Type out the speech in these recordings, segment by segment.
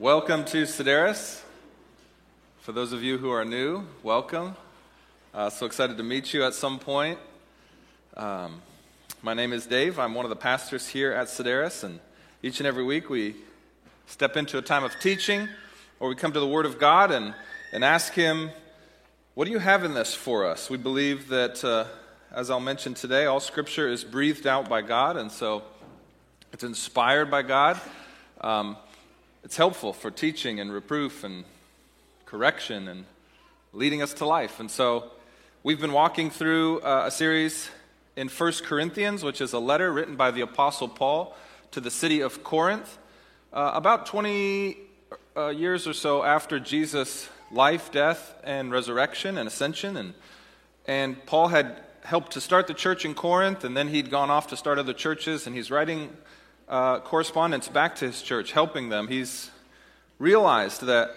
Welcome to Sedaris. For those of you who are new, welcome. Uh, so excited to meet you at some point. Um, my name is Dave. I'm one of the pastors here at Sedaris, and each and every week we step into a time of teaching, or we come to the Word of God and, and ask Him, What do you have in this for us? We believe that, uh, as I'll mention today, all Scripture is breathed out by God, and so it's inspired by God. Um, it's helpful for teaching and reproof and correction and leading us to life. And so we've been walking through uh, a series in 1 Corinthians, which is a letter written by the Apostle Paul to the city of Corinth. Uh, about 20 uh, years or so after Jesus' life, death, and resurrection and ascension. And, and Paul had helped to start the church in Corinth, and then he'd gone off to start other churches, and he's writing uh, correspondence back to his church, helping them. He's realized that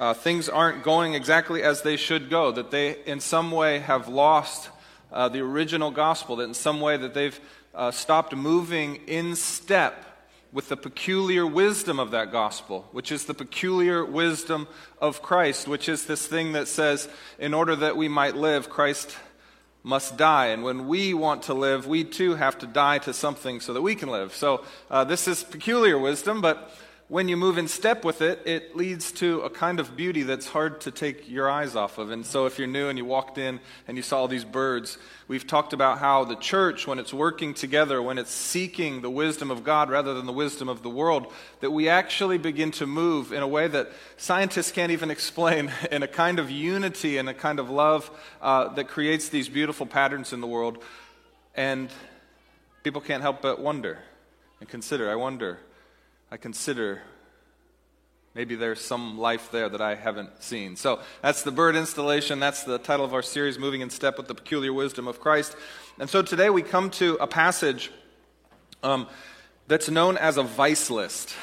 uh, things aren't going exactly as they should go, that they in some way have lost uh, the original gospel, that in some way that they've uh, stopped moving in step with the peculiar wisdom of that gospel, which is the peculiar wisdom of Christ, which is this thing that says, in order that we might live, Christ must die. And when we want to live, we too have to die to something so that we can live. So uh, this is peculiar wisdom, but when you move in step with it, it leads to a kind of beauty that's hard to take your eyes off of. And so, if you're new and you walked in and you saw these birds, we've talked about how the church, when it's working together, when it's seeking the wisdom of God rather than the wisdom of the world, that we actually begin to move in a way that scientists can't even explain, in a kind of unity and a kind of love uh, that creates these beautiful patterns in the world. And people can't help but wonder and consider I wonder I consider maybe there's some life there that I haven't seen. So that's the bird installation. That's the title of our series, Moving in Step with the Peculiar Wisdom of Christ. And so today we come to a passage um, that's known as a vice list.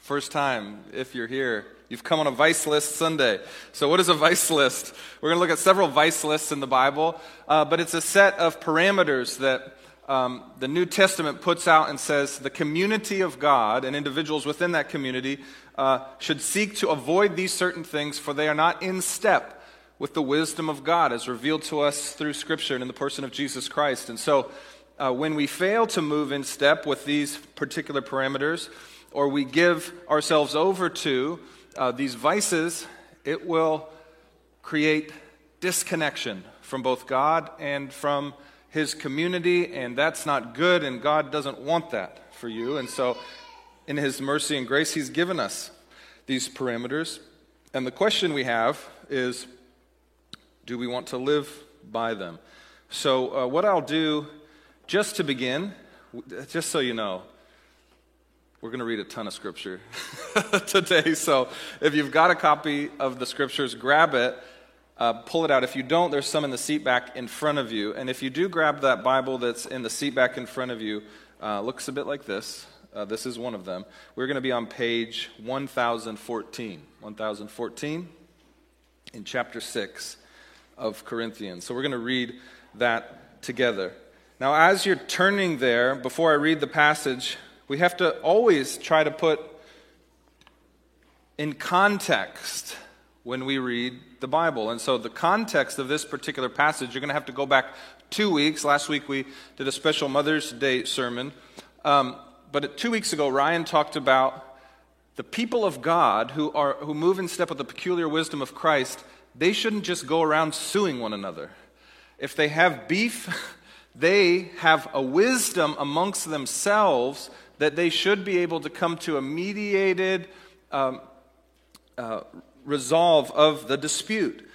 First time, if you're here, you've come on a vice list Sunday. So, what is a vice list? We're going to look at several vice lists in the Bible, uh, but it's a set of parameters that um, the New Testament puts out and says the community of God and individuals within that community uh, should seek to avoid these certain things, for they are not in step with the wisdom of God as revealed to us through Scripture and in the person of Jesus Christ. And so, uh, when we fail to move in step with these particular parameters, or we give ourselves over to uh, these vices, it will create disconnection from both God and from his community, and that's not good, and God doesn't want that for you. And so, in his mercy and grace, he's given us these parameters. And the question we have is do we want to live by them? So, uh, what I'll do just to begin, just so you know, we're going to read a ton of scripture today. So, if you've got a copy of the scriptures, grab it uh, pull it out. If you don't, there's some in the seat back in front of you. And if you do grab that Bible that's in the seat back in front of you, uh, looks a bit like this. Uh, this is one of them. We're going to be on page 1014. 1014 in chapter 6 of Corinthians. So we're going to read that together. Now, as you're turning there, before I read the passage, we have to always try to put in context when we read the Bible. And so, the context of this particular passage, you're going to have to go back two weeks. Last week we did a special Mother's Day sermon. Um, but two weeks ago, Ryan talked about the people of God who, are, who move in step with the peculiar wisdom of Christ. They shouldn't just go around suing one another. If they have beef, they have a wisdom amongst themselves that they should be able to come to a mediated um, uh, resolve of the dispute.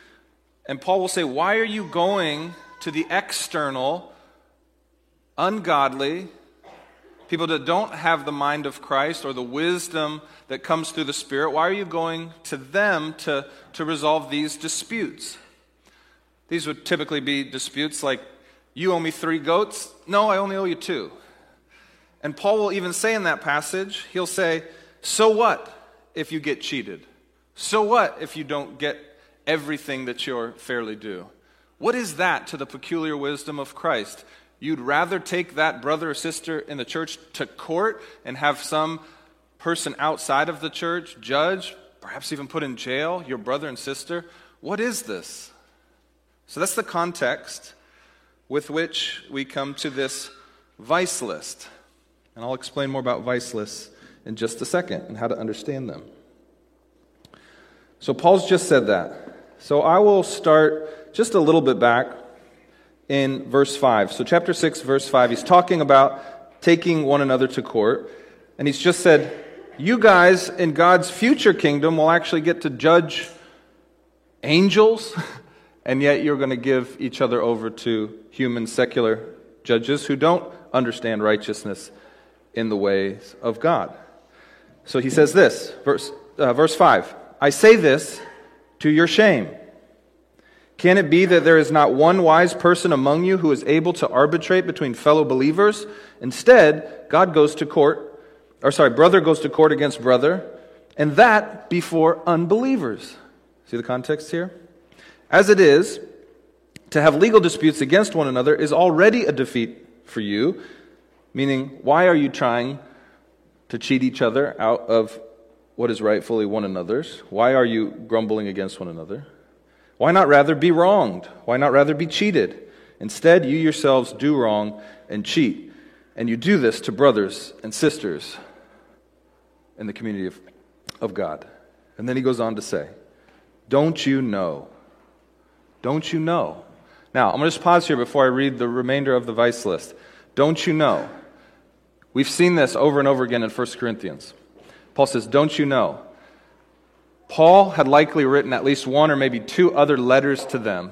And Paul will say, Why are you going to the external, ungodly, people that don't have the mind of Christ or the wisdom that comes through the Spirit? Why are you going to them to, to resolve these disputes? These would typically be disputes like, You owe me three goats. No, I only owe you two. And Paul will even say in that passage, he'll say, So what if you get cheated? So what if you don't get everything that you're fairly due? What is that to the peculiar wisdom of Christ? You'd rather take that brother or sister in the church to court and have some person outside of the church, judge, perhaps even put in jail your brother and sister. What is this? So that's the context with which we come to this vice list. And I'll explain more about vice lists in just a second and how to understand them. So Paul's just said that. So I will start just a little bit back in verse 5. So, chapter 6, verse 5, he's talking about taking one another to court. And he's just said, You guys in God's future kingdom will actually get to judge angels, and yet you're going to give each other over to human secular judges who don't understand righteousness in the ways of God. So he says this, verse, uh, verse 5 I say this to your shame. Can it be that there is not one wise person among you who is able to arbitrate between fellow believers? Instead, God goes to court, or sorry, brother goes to court against brother, and that before unbelievers. See the context here? As it is, to have legal disputes against one another is already a defeat for you, meaning, why are you trying to cheat each other out of what is rightfully one another's? Why are you grumbling against one another? Why not rather be wronged? Why not rather be cheated? Instead, you yourselves do wrong and cheat. And you do this to brothers and sisters in the community of, of God. And then he goes on to say, Don't you know? Don't you know? Now, I'm going to just pause here before I read the remainder of the vice list. Don't you know? We've seen this over and over again in 1 Corinthians. Paul says, Don't you know? Paul had likely written at least one or maybe two other letters to them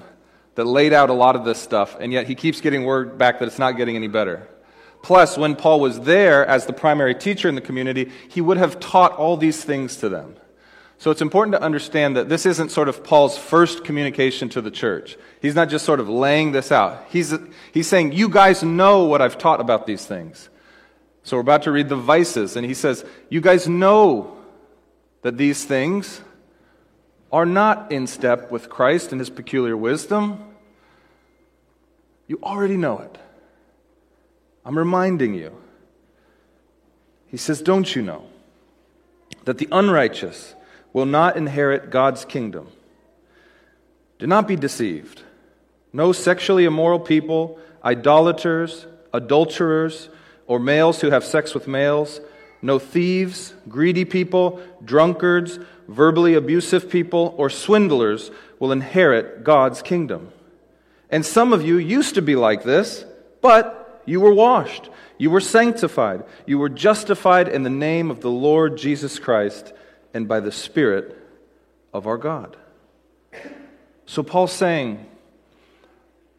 that laid out a lot of this stuff, and yet he keeps getting word back that it's not getting any better. Plus, when Paul was there as the primary teacher in the community, he would have taught all these things to them. So it's important to understand that this isn't sort of Paul's first communication to the church. He's not just sort of laying this out. He's, he's saying, You guys know what I've taught about these things. So we're about to read the vices, and he says, You guys know that these things are not in step with Christ and his peculiar wisdom, you already know it. I'm reminding you. He says, Don't you know that the unrighteous will not inherit God's kingdom? Do not be deceived. No sexually immoral people, idolaters, adulterers, or males who have sex with males, no thieves, greedy people, drunkards, verbally abusive people, or swindlers will inherit God's kingdom. And some of you used to be like this, but you were washed, you were sanctified, you were justified in the name of the Lord Jesus Christ and by the Spirit of our God. So Paul's saying,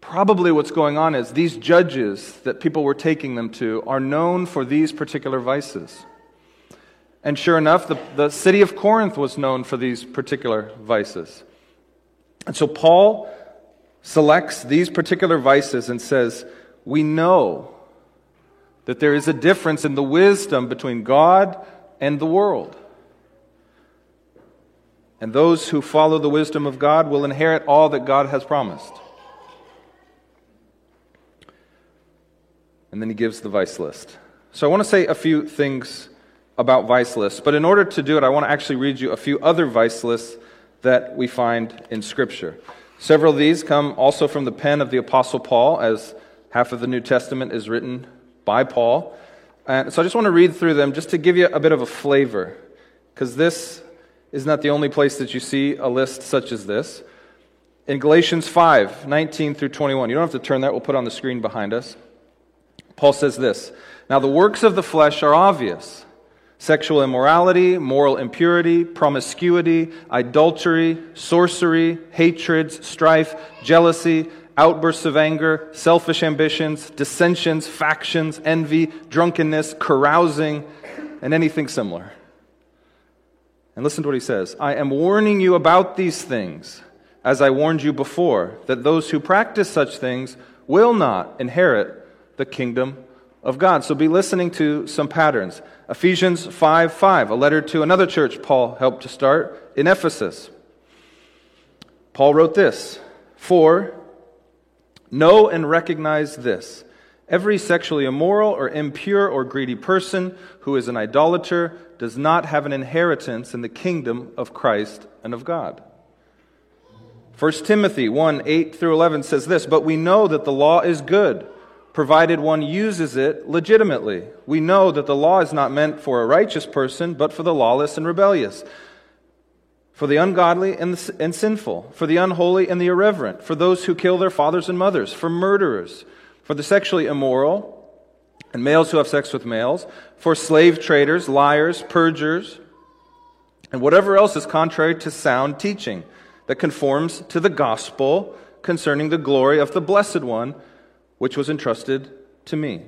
probably what's going on is these judges that people were taking them to are known for these particular vices. And sure enough, the, the city of Corinth was known for these particular vices. And so Paul selects these particular vices and says, We know that there is a difference in the wisdom between God and the world. And those who follow the wisdom of God will inherit all that God has promised. And then he gives the vice list. So I want to say a few things about vice lists, but in order to do it, I want to actually read you a few other vice lists that we find in Scripture. Several of these come also from the pen of the Apostle Paul, as half of the New Testament is written by Paul. And so I just want to read through them just to give you a bit of a flavor, because this is not the only place that you see a list such as this. In Galatians 5 19 through 21, you don't have to turn that, we'll put on the screen behind us. Paul says this Now the works of the flesh are obvious sexual immorality, moral impurity, promiscuity, adultery, sorcery, hatreds, strife, jealousy, outbursts of anger, selfish ambitions, dissensions, factions, envy, drunkenness, carousing, and anything similar. And listen to what he says I am warning you about these things, as I warned you before, that those who practice such things will not inherit the kingdom of God. So be listening to some patterns. Ephesians 5 5, a letter to another church Paul helped to start in Ephesus. Paul wrote this For know and recognize this Every sexually immoral or impure or greedy person who is an idolater does not have an inheritance in the kingdom of Christ and of God. 1 Timothy 1 8 through 11 says this But we know that the law is good, provided one uses it legitimately. We know that the law is not meant for a righteous person, but for the lawless and rebellious, for the ungodly and, the, and sinful, for the unholy and the irreverent, for those who kill their fathers and mothers, for murderers for the sexually immoral, and males who have sex with males, for slave traders, liars, perjurers, and whatever else is contrary to sound teaching that conforms to the gospel concerning the glory of the Blessed One, which was entrusted to me.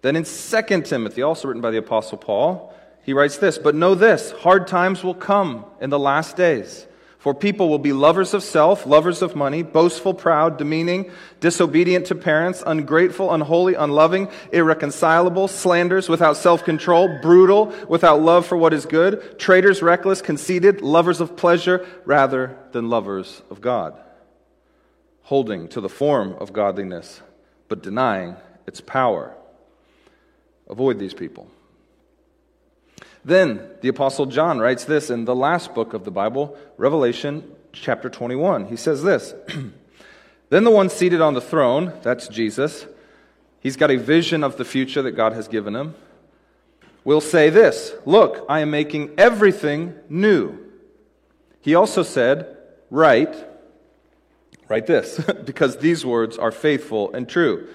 Then in 2 Timothy, also written by the Apostle Paul, he writes this But know this, hard times will come in the last days. For people will be lovers of self, lovers of money, boastful, proud, demeaning, disobedient to parents, ungrateful, unholy, unloving, irreconcilable, slanders, without self control, brutal, without love for what is good, traitors, reckless, conceited, lovers of pleasure rather than lovers of God, holding to the form of godliness, but denying its power. Avoid these people. Then the Apostle John writes this in the last book of the Bible, Revelation chapter 21. He says this Then the one seated on the throne, that's Jesus, he's got a vision of the future that God has given him, will say this Look, I am making everything new. He also said, Write, write this, because these words are faithful and true.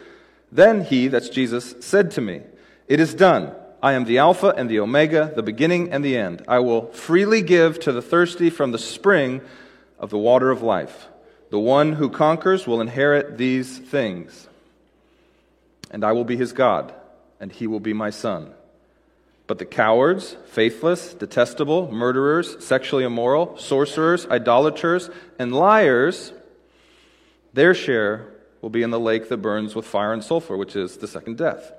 Then he, that's Jesus, said to me, It is done. I am the Alpha and the Omega, the beginning and the end. I will freely give to the thirsty from the spring of the water of life. The one who conquers will inherit these things. And I will be his God, and he will be my son. But the cowards, faithless, detestable, murderers, sexually immoral, sorcerers, idolaters, and liars, their share will be in the lake that burns with fire and sulfur, which is the second death.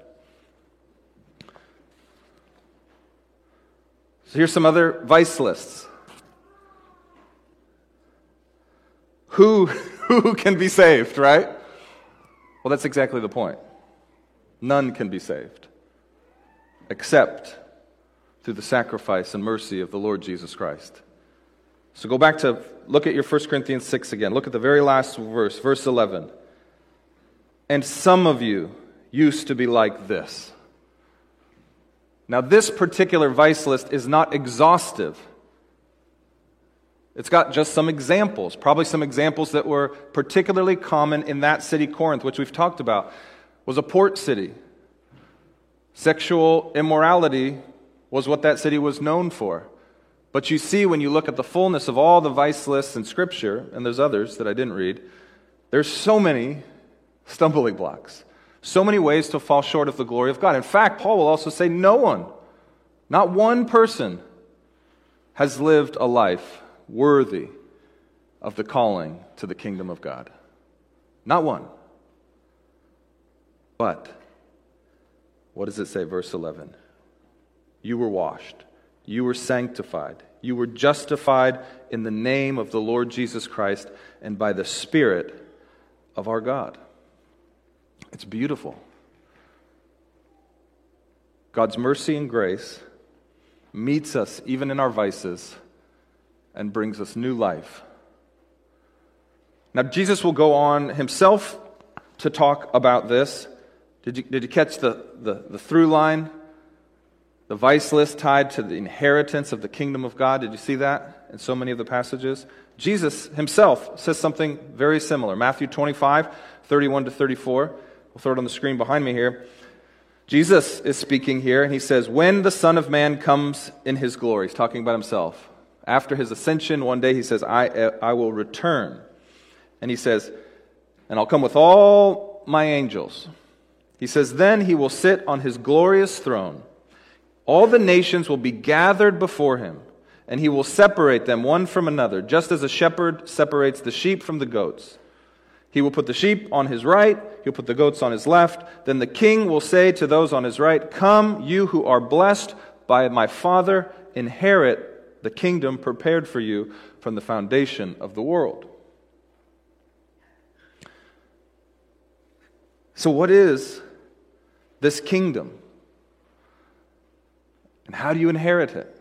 So here's some other vice lists. Who, who can be saved, right? Well, that's exactly the point. None can be saved except through the sacrifice and mercy of the Lord Jesus Christ. So go back to look at your 1 Corinthians 6 again. Look at the very last verse, verse 11. And some of you used to be like this. Now, this particular vice list is not exhaustive. It's got just some examples, probably some examples that were particularly common in that city, Corinth, which we've talked about, was a port city. Sexual immorality was what that city was known for. But you see, when you look at the fullness of all the vice lists in Scripture, and there's others that I didn't read, there's so many stumbling blocks. So many ways to fall short of the glory of God. In fact, Paul will also say, no one, not one person, has lived a life worthy of the calling to the kingdom of God. Not one. But, what does it say, verse 11? You were washed, you were sanctified, you were justified in the name of the Lord Jesus Christ and by the Spirit of our God. It's beautiful. God's mercy and grace meets us even in our vices and brings us new life. Now, Jesus will go on himself to talk about this. Did you, did you catch the, the, the through line? The vice list tied to the inheritance of the kingdom of God. Did you see that in so many of the passages? Jesus himself says something very similar. Matthew 25, 31 to 34. We'll throw it on the screen behind me here. Jesus is speaking here, and he says, When the Son of Man comes in his glory, he's talking about himself. After his ascension, one day he says, I, I will return. And he says, And I'll come with all my angels. He says, Then he will sit on his glorious throne. All the nations will be gathered before him, and he will separate them one from another, just as a shepherd separates the sheep from the goats. He will put the sheep on his right, he'll put the goats on his left. Then the king will say to those on his right, Come, you who are blessed by my Father, inherit the kingdom prepared for you from the foundation of the world. So, what is this kingdom? And how do you inherit it?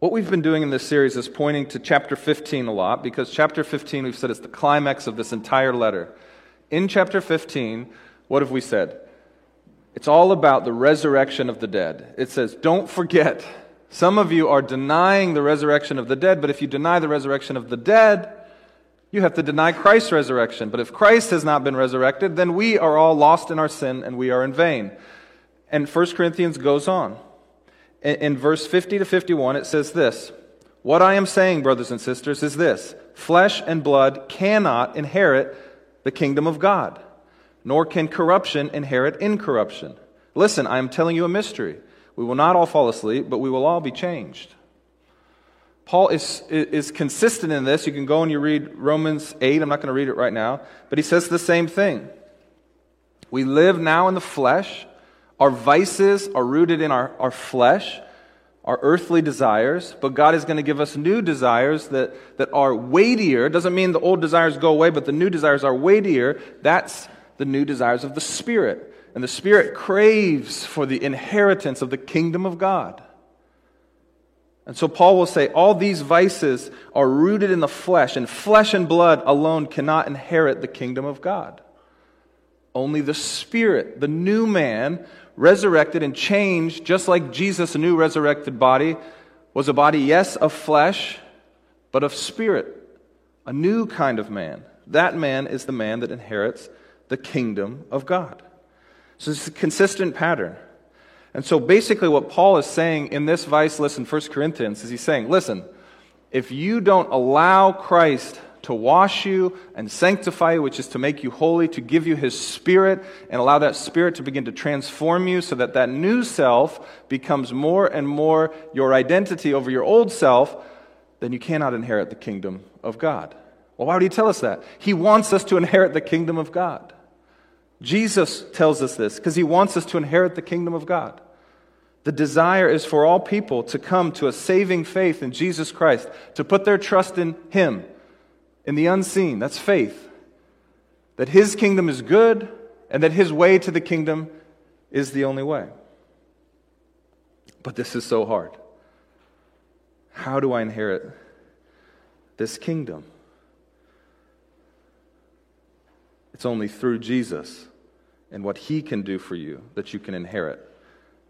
What we've been doing in this series is pointing to chapter 15 a lot because chapter 15, we've said, is the climax of this entire letter. In chapter 15, what have we said? It's all about the resurrection of the dead. It says, don't forget, some of you are denying the resurrection of the dead, but if you deny the resurrection of the dead, you have to deny Christ's resurrection. But if Christ has not been resurrected, then we are all lost in our sin and we are in vain. And 1 Corinthians goes on in verse 50 to 51, it says this What I am saying, brothers and sisters, is this flesh and blood cannot inherit the kingdom of God, nor can corruption inherit incorruption. Listen, I am telling you a mystery. We will not all fall asleep, but we will all be changed. Paul is, is consistent in this. You can go and you read Romans 8. I'm not going to read it right now, but he says the same thing. We live now in the flesh our vices are rooted in our, our flesh, our earthly desires, but God is going to give us new desires that, that are weightier. It doesn't mean the old desires go away, but the new desires are weightier. That's the new desires of the Spirit. And the Spirit craves for the inheritance of the kingdom of God. And so Paul will say all these vices are rooted in the flesh, and flesh and blood alone cannot inherit the kingdom of God. Only the Spirit, the new man, resurrected and changed, just like Jesus' a new resurrected body was a body, yes, of flesh, but of spirit, a new kind of man. That man is the man that inherits the kingdom of God. So it's a consistent pattern. And so basically, what Paul is saying in this vice list in 1 Corinthians is he's saying, listen, if you don't allow Christ to wash you and sanctify you, which is to make you holy, to give you his spirit and allow that spirit to begin to transform you so that that new self becomes more and more your identity over your old self, then you cannot inherit the kingdom of God. Well, why would he tell us that? He wants us to inherit the kingdom of God. Jesus tells us this because he wants us to inherit the kingdom of God. The desire is for all people to come to a saving faith in Jesus Christ, to put their trust in him in the unseen. That's faith. That his kingdom is good and that his way to the kingdom is the only way. But this is so hard. How do I inherit this kingdom? It's only through Jesus and what he can do for you that you can inherit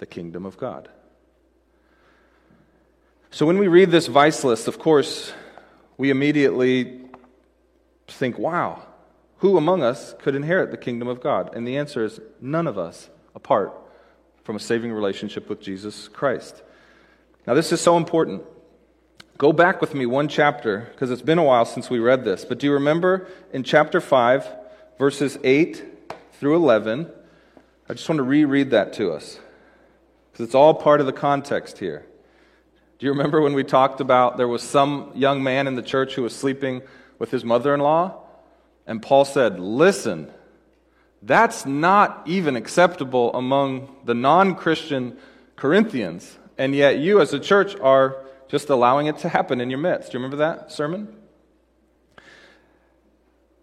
the kingdom of God. So when we read this vice list, of course, we immediately think, wow, who among us could inherit the kingdom of God? And the answer is none of us apart from a saving relationship with Jesus Christ. Now, this is so important. Go back with me one chapter, because it's been a while since we read this. But do you remember in chapter 5, verses 8 through 11? I just want to reread that to us, because it's all part of the context here. Do you remember when we talked about there was some young man in the church who was sleeping with his mother in law. And Paul said, Listen, that's not even acceptable among the non Christian Corinthians. And yet you, as a church, are just allowing it to happen in your midst. Do you remember that sermon?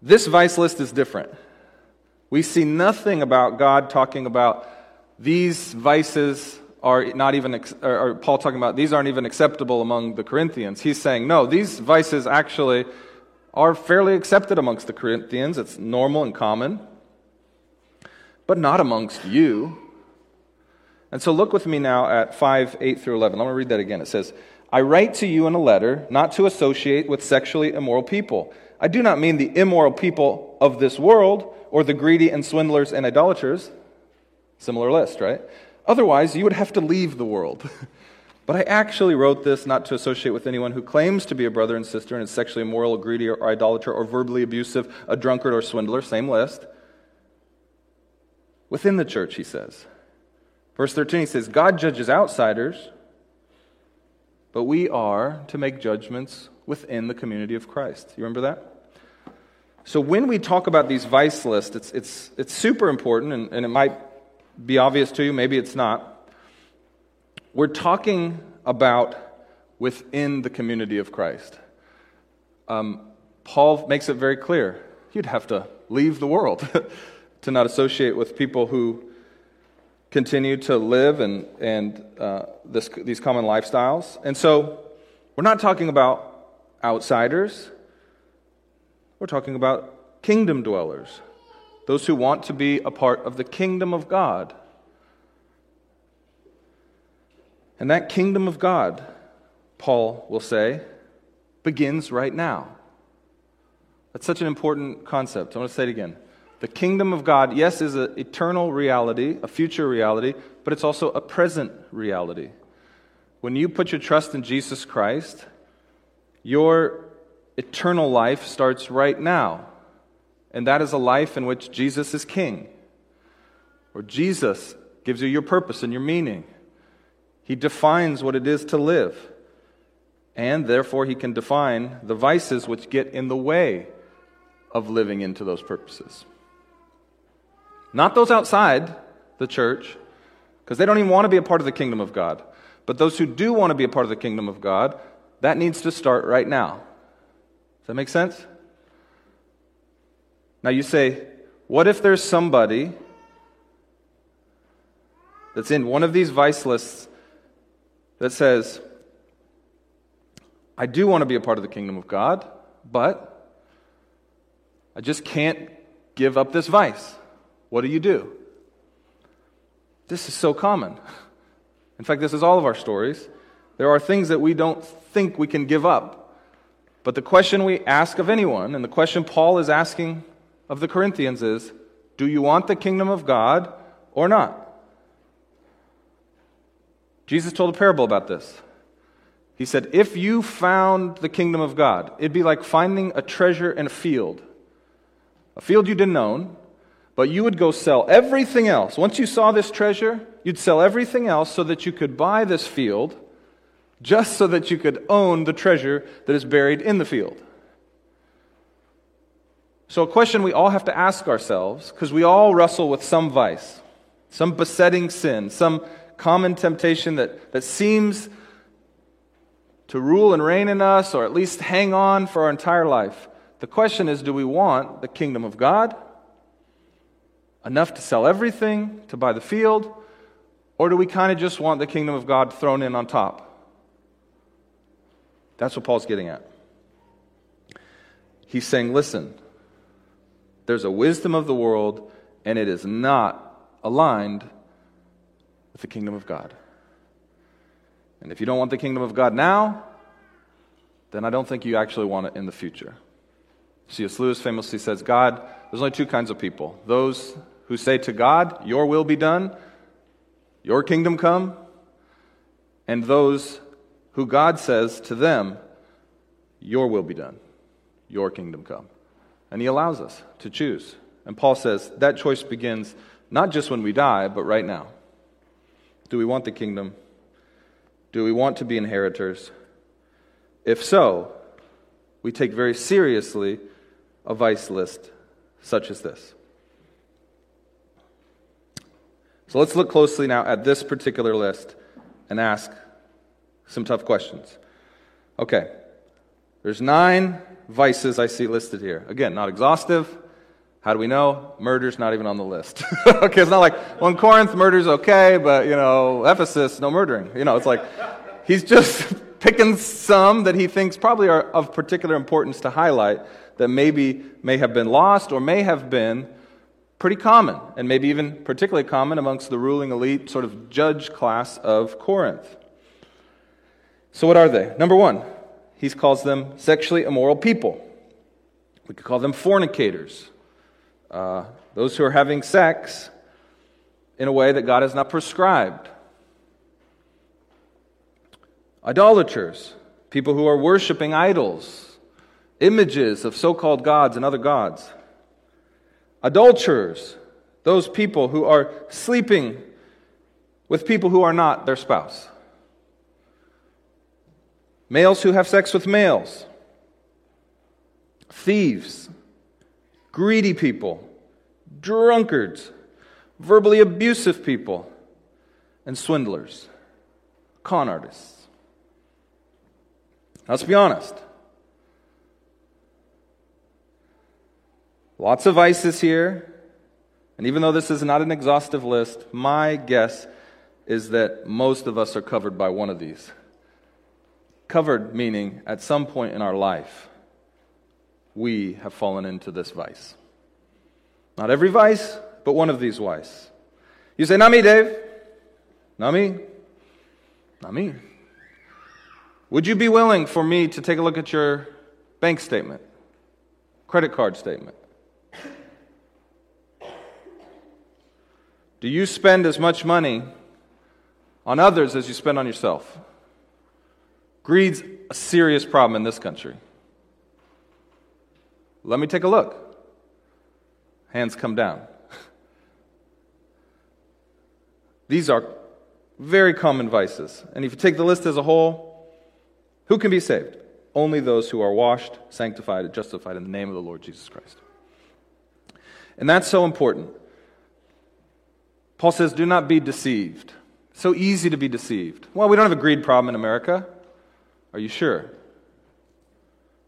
This vice list is different. We see nothing about God talking about these vices are not even, or Paul talking about these aren't even acceptable among the Corinthians. He's saying, no, these vices actually are fairly accepted amongst the Corinthians. It's normal and common, but not amongst you. And so look with me now at 5, 8 through 11. I'm going to read that again. It says, I write to you in a letter not to associate with sexually immoral people. I do not mean the immoral people of this world or the greedy and swindlers and idolaters. Similar list, right? Otherwise, you would have to leave the world. But I actually wrote this not to associate with anyone who claims to be a brother and sister and is sexually immoral, greedy, or idolater, or verbally abusive, a drunkard, or swindler. Same list. Within the church, he says. Verse 13, he says, God judges outsiders, but we are to make judgments within the community of Christ. You remember that? So when we talk about these vice lists, it's, it's, it's super important, and, and it might be obvious to you, maybe it's not. We're talking about within the community of Christ. Um, Paul makes it very clear you'd have to leave the world to not associate with people who continue to live and, and uh, this, these common lifestyles. And so we're not talking about outsiders, we're talking about kingdom dwellers, those who want to be a part of the kingdom of God. And that kingdom of God, Paul will say, begins right now. That's such an important concept. I want to say it again. The kingdom of God, yes, is an eternal reality, a future reality, but it's also a present reality. When you put your trust in Jesus Christ, your eternal life starts right now. And that is a life in which Jesus is king, or Jesus gives you your purpose and your meaning. He defines what it is to live. And therefore, he can define the vices which get in the way of living into those purposes. Not those outside the church, because they don't even want to be a part of the kingdom of God. But those who do want to be a part of the kingdom of God, that needs to start right now. Does that make sense? Now you say, what if there's somebody that's in one of these vice lists that says, I do want to be a part of the kingdom of God, but I just can't give up this vice. What do you do? This is so common. In fact, this is all of our stories. There are things that we don't think we can give up. But the question we ask of anyone, and the question Paul is asking of the Corinthians is do you want the kingdom of God or not? Jesus told a parable about this. He said, If you found the kingdom of God, it'd be like finding a treasure in a field, a field you didn't own, but you would go sell everything else. Once you saw this treasure, you'd sell everything else so that you could buy this field, just so that you could own the treasure that is buried in the field. So, a question we all have to ask ourselves, because we all wrestle with some vice, some besetting sin, some common temptation that, that seems to rule and reign in us, or at least hang on for our entire life. The question is do we want the kingdom of God? Enough to sell everything, to buy the field? Or do we kind of just want the kingdom of God thrown in on top? That's what Paul's getting at. He's saying, listen, there's a wisdom of the world, and it is not aligned with the kingdom of God. And if you don't want the kingdom of God now, then I don't think you actually want it in the future. C.S. Lewis famously says, God, there's only two kinds of people those who say to God, Your will be done, your kingdom come, and those who God says to them, Your will be done, your kingdom come. And He allows us to choose. And Paul says that choice begins not just when we die, but right now. Do we want the kingdom? Do we want to be inheritors? If so, we take very seriously a vice list such as this. So let's look closely now at this particular list and ask some tough questions. Okay, there's nine vices I see listed here. Again, not exhaustive, how do we know? Murder's not even on the list. okay, it's not like, well, in Corinth, murder's okay, but, you know, Ephesus, no murdering. You know, it's like, he's just picking some that he thinks probably are of particular importance to highlight that maybe may have been lost or may have been pretty common, and maybe even particularly common amongst the ruling elite, sort of judge class of Corinth. So, what are they? Number one, he calls them sexually immoral people. We could call them fornicators uh, those who are having sex in a way that God has not prescribed. Idolaters, people who are worshiping idols, images of so called gods and other gods. Adulterers, those people who are sleeping with people who are not their spouse. Males who have sex with males. Thieves, greedy people, drunkards, verbally abusive people, and swindlers, con artists. Let's be honest. Lots of vices here. And even though this is not an exhaustive list, my guess is that most of us are covered by one of these. Covered meaning at some point in our life, we have fallen into this vice. Not every vice, but one of these vices. You say, Not me, Dave. Not me. Not me. Would you be willing for me to take a look at your bank statement, credit card statement? Do you spend as much money on others as you spend on yourself? Greed's a serious problem in this country. Let me take a look. Hands come down. These are very common vices. And if you take the list as a whole, who can be saved? Only those who are washed, sanctified, and justified in the name of the Lord Jesus Christ. And that's so important. Paul says, Do not be deceived. So easy to be deceived. Well, we don't have a greed problem in America. Are you sure?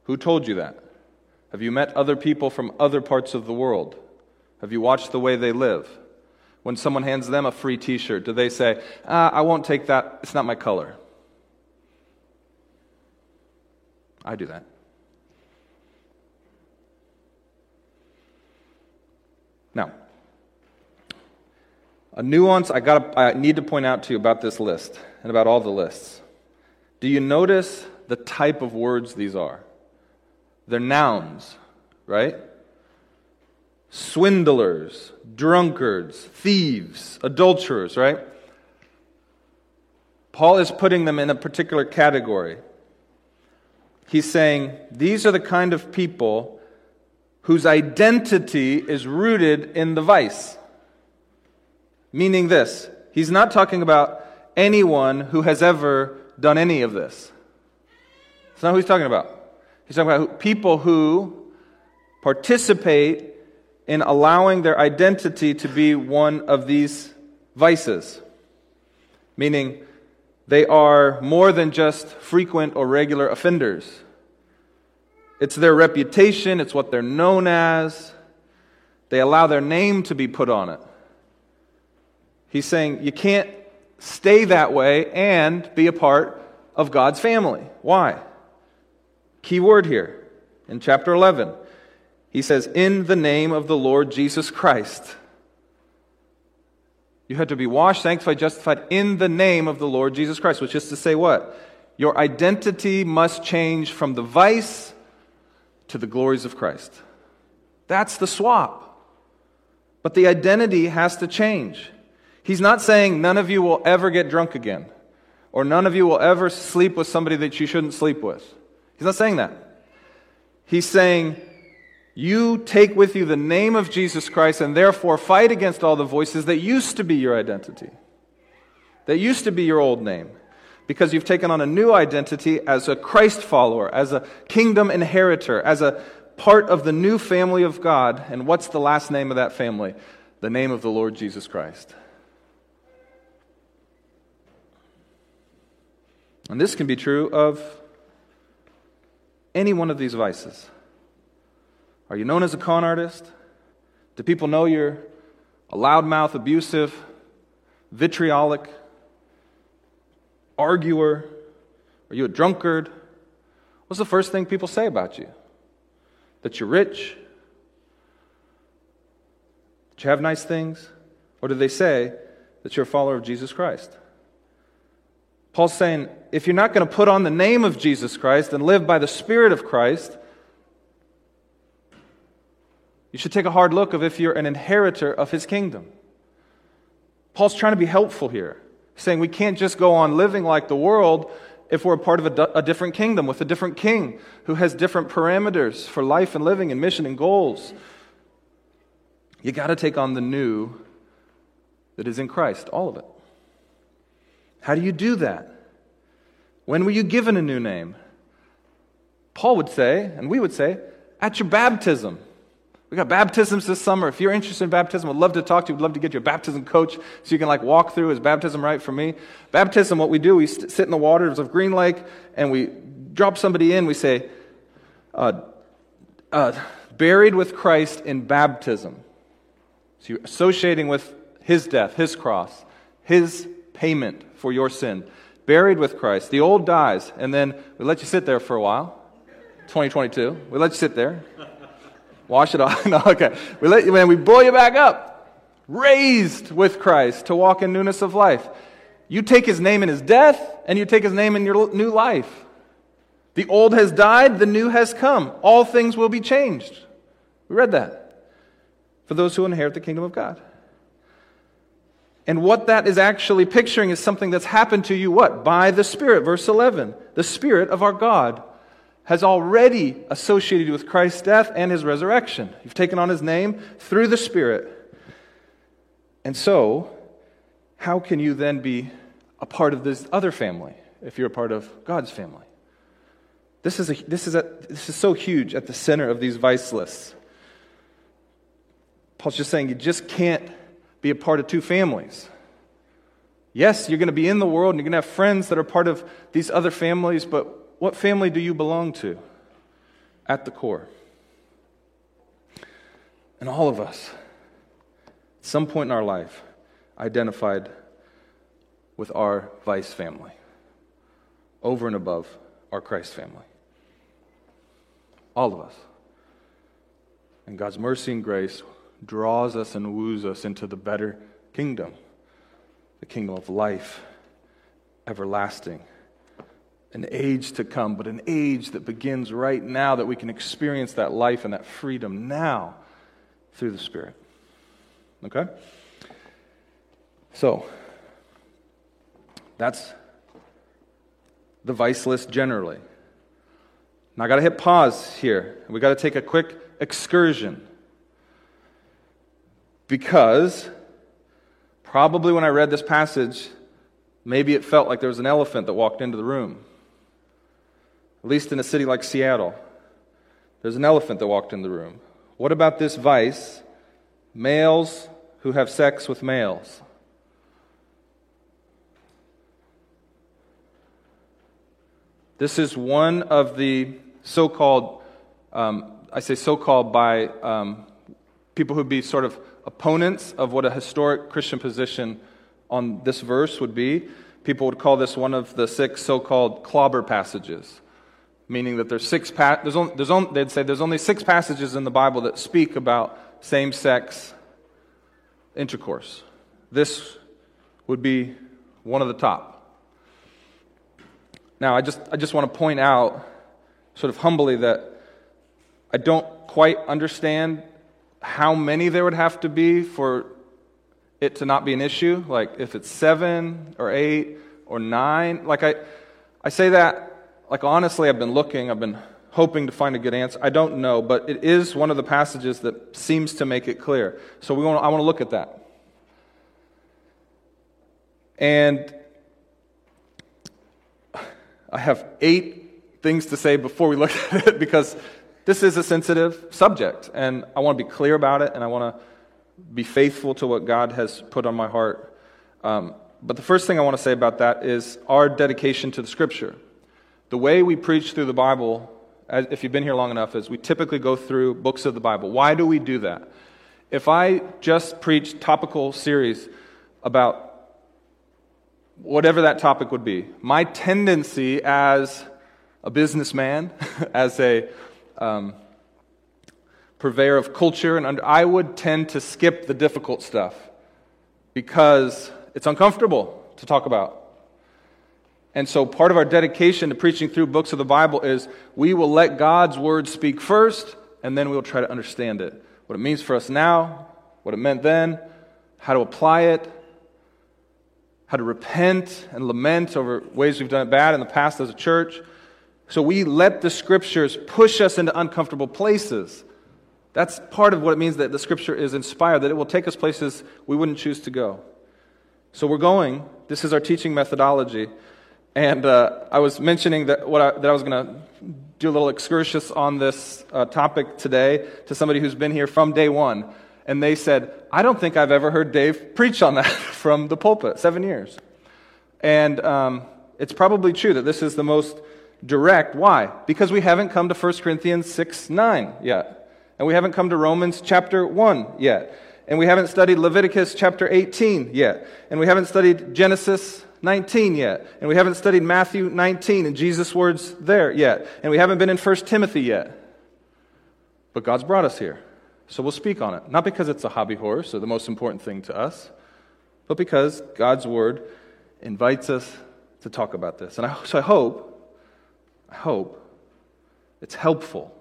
Who told you that? Have you met other people from other parts of the world? Have you watched the way they live? When someone hands them a free t shirt, do they say, ah, I won't take that, it's not my color? I do that. Now, a nuance I, got I need to point out to you about this list and about all the lists. Do you notice the type of words these are? They're nouns, right? Swindlers, drunkards, thieves, adulterers, right? Paul is putting them in a particular category. He's saying these are the kind of people whose identity is rooted in the vice. Meaning this, he's not talking about anyone who has ever done any of this. That's not who he's talking about. He's talking about people who participate in allowing their identity to be one of these vices. Meaning, they are more than just frequent or regular offenders. It's their reputation, it's what they're known as. They allow their name to be put on it. He's saying you can't stay that way and be a part of God's family. Why? Key word here in chapter 11. He says, In the name of the Lord Jesus Christ. You had to be washed, sanctified, justified in the name of the Lord Jesus Christ, which is to say what? Your identity must change from the vice to the glories of Christ. That's the swap. But the identity has to change. He's not saying none of you will ever get drunk again, or none of you will ever sleep with somebody that you shouldn't sleep with. He's not saying that. He's saying, you take with you the name of Jesus Christ and therefore fight against all the voices that used to be your identity, that used to be your old name, because you've taken on a new identity as a Christ follower, as a kingdom inheritor, as a part of the new family of God. And what's the last name of that family? The name of the Lord Jesus Christ. And this can be true of any one of these vices. Are you known as a con artist? Do people know you're a loudmouth, abusive, vitriolic, arguer? Are you a drunkard? What's the first thing people say about you? That you're rich? That you have nice things? Or do they say that you're a follower of Jesus Christ? Paul's saying if you're not going to put on the name of Jesus Christ and live by the Spirit of Christ, you should take a hard look of if you're an inheritor of his kingdom. Paul's trying to be helpful here, saying we can't just go on living like the world if we're a part of a, a different kingdom with a different king who has different parameters for life and living and mission and goals. You got to take on the new that is in Christ, all of it. How do you do that? When were you given a new name? Paul would say, and we would say, at your baptism. We got baptisms this summer. If you're interested in baptism, I'd love to talk to you. We'd love to get you a baptism coach so you can like walk through. Is baptism right for me? Baptism, what we do, we sit in the waters of Green Lake and we drop somebody in. We say, uh, uh, buried with Christ in baptism. So you're associating with his death, his cross, his payment for your sin. Buried with Christ. The old dies, and then we let you sit there for a while. 2022. We let you sit there. Wash it off. no, okay. We let you, man, we blow you back up. Raised with Christ to walk in newness of life. You take his name in his death, and you take his name in your new life. The old has died, the new has come. All things will be changed. We read that. For those who inherit the kingdom of God. And what that is actually picturing is something that's happened to you, what? By the Spirit. Verse 11. The Spirit of our God has already associated you with Christ's death and his resurrection. You've taken on his name through the Spirit. And so, how can you then be a part of this other family if you're a part of God's family? This is, a, this, is a, this is so huge at the center of these vice lists. Paul's just saying you just can't be a part of two families. Yes, you're going to be in the world and you're going to have friends that are part of these other families, but what family do you belong to at the core? And all of us, at some point in our life, identified with our vice family over and above our Christ family. All of us. And God's mercy and grace draws us and woos us into the better kingdom, the kingdom of life, everlasting. An age to come, but an age that begins right now that we can experience that life and that freedom now through the Spirit. Okay? So, that's the vice list generally. Now, I got to hit pause here. We got to take a quick excursion because probably when I read this passage, maybe it felt like there was an elephant that walked into the room. At least in a city like Seattle, there's an elephant that walked in the room. What about this vice? Males who have sex with males. This is one of the so called, um, I say so called by um, people who'd be sort of opponents of what a historic Christian position on this verse would be. People would call this one of the six so called clobber passages, meaning that there's six, pa- there's only, there's only, they'd say there's only six passages in the Bible that speak about same sex intercourse. This would be one of the top. Now, I just, I just want to point out, sort of humbly, that I don't quite understand how many there would have to be for it to not be an issue. Like if it's seven or eight or nine. Like I, I say that, like honestly, I've been looking, I've been hoping to find a good answer. I don't know, but it is one of the passages that seems to make it clear. So we want, I want to look at that. And I have eight things to say before we look at it because this is a sensitive subject, and I want to be clear about it, and I want to be faithful to what God has put on my heart. Um, but the first thing I want to say about that is our dedication to the Scripture. The way we preach through the Bible, if you've been here long enough, is we typically go through books of the Bible. Why do we do that? If I just preach topical series about whatever that topic would be, my tendency as a businessman, as a um, purveyor of culture, and under, I would tend to skip the difficult stuff because it's uncomfortable to talk about. And so, part of our dedication to preaching through books of the Bible is we will let God's word speak first, and then we'll try to understand it. What it means for us now, what it meant then, how to apply it, how to repent and lament over ways we've done it bad in the past as a church. So we let the scriptures push us into uncomfortable places. That's part of what it means that the scripture is inspired, that it will take us places we wouldn't choose to go. So we're going. This is our teaching methodology. And uh, I was mentioning that, what I, that I was going to do a little excursus on this uh, topic today to somebody who's been here from day one. And they said, I don't think I've ever heard Dave preach on that from the pulpit, seven years. And um, it's probably true that this is the most direct. Why? Because we haven't come to 1 Corinthians 6 9 yet. And we haven't come to Romans chapter 1 yet. And we haven't studied Leviticus chapter 18 yet. And we haven't studied Genesis 19 yet. And we haven't studied Matthew 19 and Jesus' words there yet. And we haven't been in 1 Timothy yet. But God's brought us here. So we'll speak on it. Not because it's a hobby horse or the most important thing to us, but because God's word invites us to talk about this. And I, so I hope, hope it's helpful.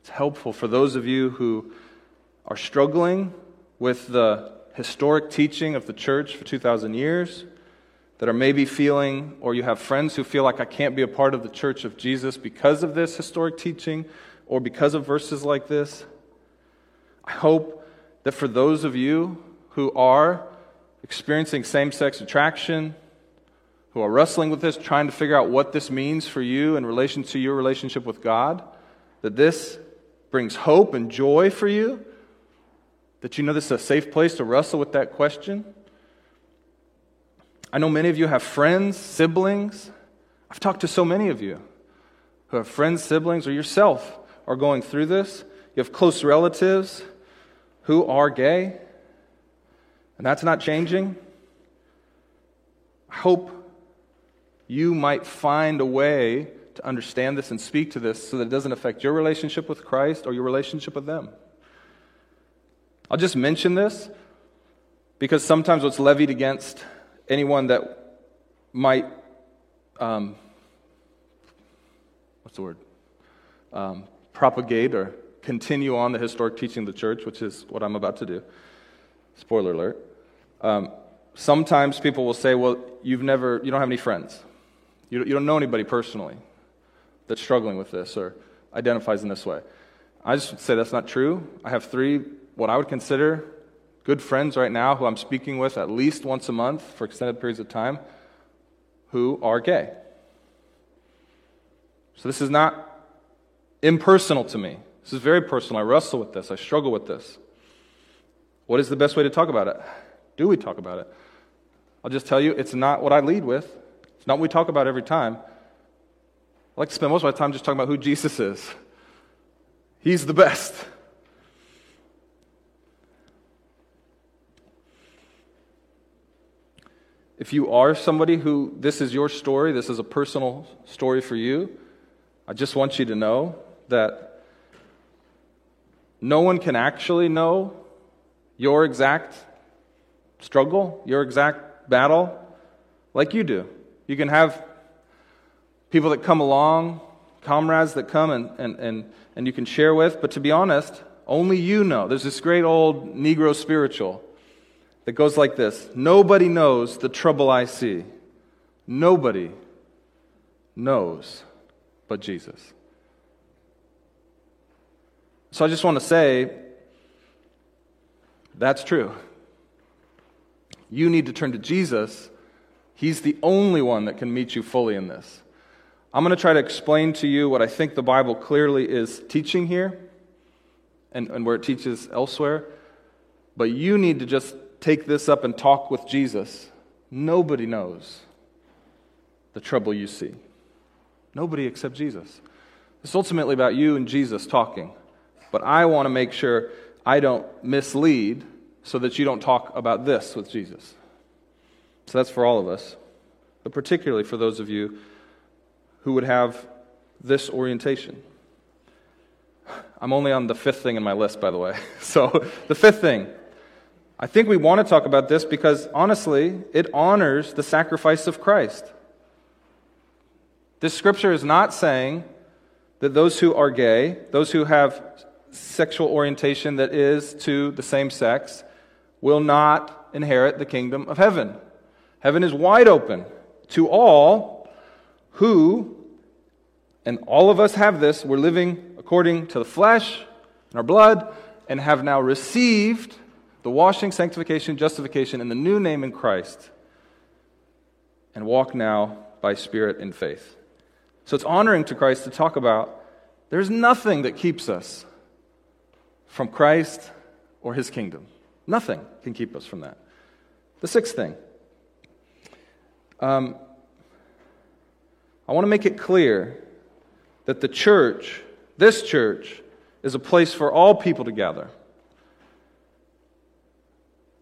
It's helpful for those of you who are struggling with the historic teaching of the church for 2,000 years, that are maybe feeling, or you have friends who feel like I can't be a part of the church of Jesus because of this historic teaching or because of verses like this. I hope that for those of you who are experiencing same sex attraction, who are wrestling with this, trying to figure out what this means for you in relation to your relationship with God, that this brings hope and joy for you, that you know this is a safe place to wrestle with that question. I know many of you have friends, siblings. I've talked to so many of you who have friends, siblings, or yourself are going through this. You have close relatives who are gay, and that's not changing. I hope you might find a way to understand this and speak to this so that it doesn't affect your relationship with Christ or your relationship with them. I'll just mention this because sometimes what's levied against anyone that might, um, what's the word, um, propagate or continue on the historic teaching of the church, which is what I'm about to do. Spoiler alert. Um, sometimes people will say, well, you've never, you don't have any friends. You, you don't know anybody personally that's struggling with this or identifies in this way. I just say that's not true. I have three, what I would consider good friends right now who I'm speaking with at least once a month for extended periods of time who are gay. So this is not impersonal to me. This is very personal. I wrestle with this, I struggle with this. What is the best way to talk about it? Do we talk about it? I'll just tell you, it's not what I lead with. It's not what we talk about every time. I like to spend most of my time just talking about who Jesus is. He's the best. If you are somebody who this is your story, this is a personal story for you, I just want you to know that no one can actually know your exact struggle, your exact battle, like you do. You can have people that come along, comrades that come and, and, and, and you can share with, but to be honest, only you know. There's this great old Negro spiritual that goes like this Nobody knows the trouble I see. Nobody knows but Jesus. So I just want to say that's true. You need to turn to Jesus. He's the only one that can meet you fully in this. I'm going to try to explain to you what I think the Bible clearly is teaching here and, and where it teaches elsewhere. But you need to just take this up and talk with Jesus. Nobody knows the trouble you see. Nobody except Jesus. It's ultimately about you and Jesus talking. But I want to make sure I don't mislead so that you don't talk about this with Jesus. So that's for all of us, but particularly for those of you who would have this orientation. I'm only on the fifth thing in my list, by the way. So, the fifth thing. I think we want to talk about this because, honestly, it honors the sacrifice of Christ. This scripture is not saying that those who are gay, those who have sexual orientation that is to the same sex will not inherit the kingdom of heaven. Heaven is wide open to all who, and all of us have this, we're living according to the flesh and our blood, and have now received the washing, sanctification, justification and the new name in Christ, and walk now by spirit and faith. So it's honoring to Christ to talk about there's nothing that keeps us from Christ or his kingdom. Nothing can keep us from that. The sixth thing um, I want to make it clear that the church, this church, is a place for all people to gather.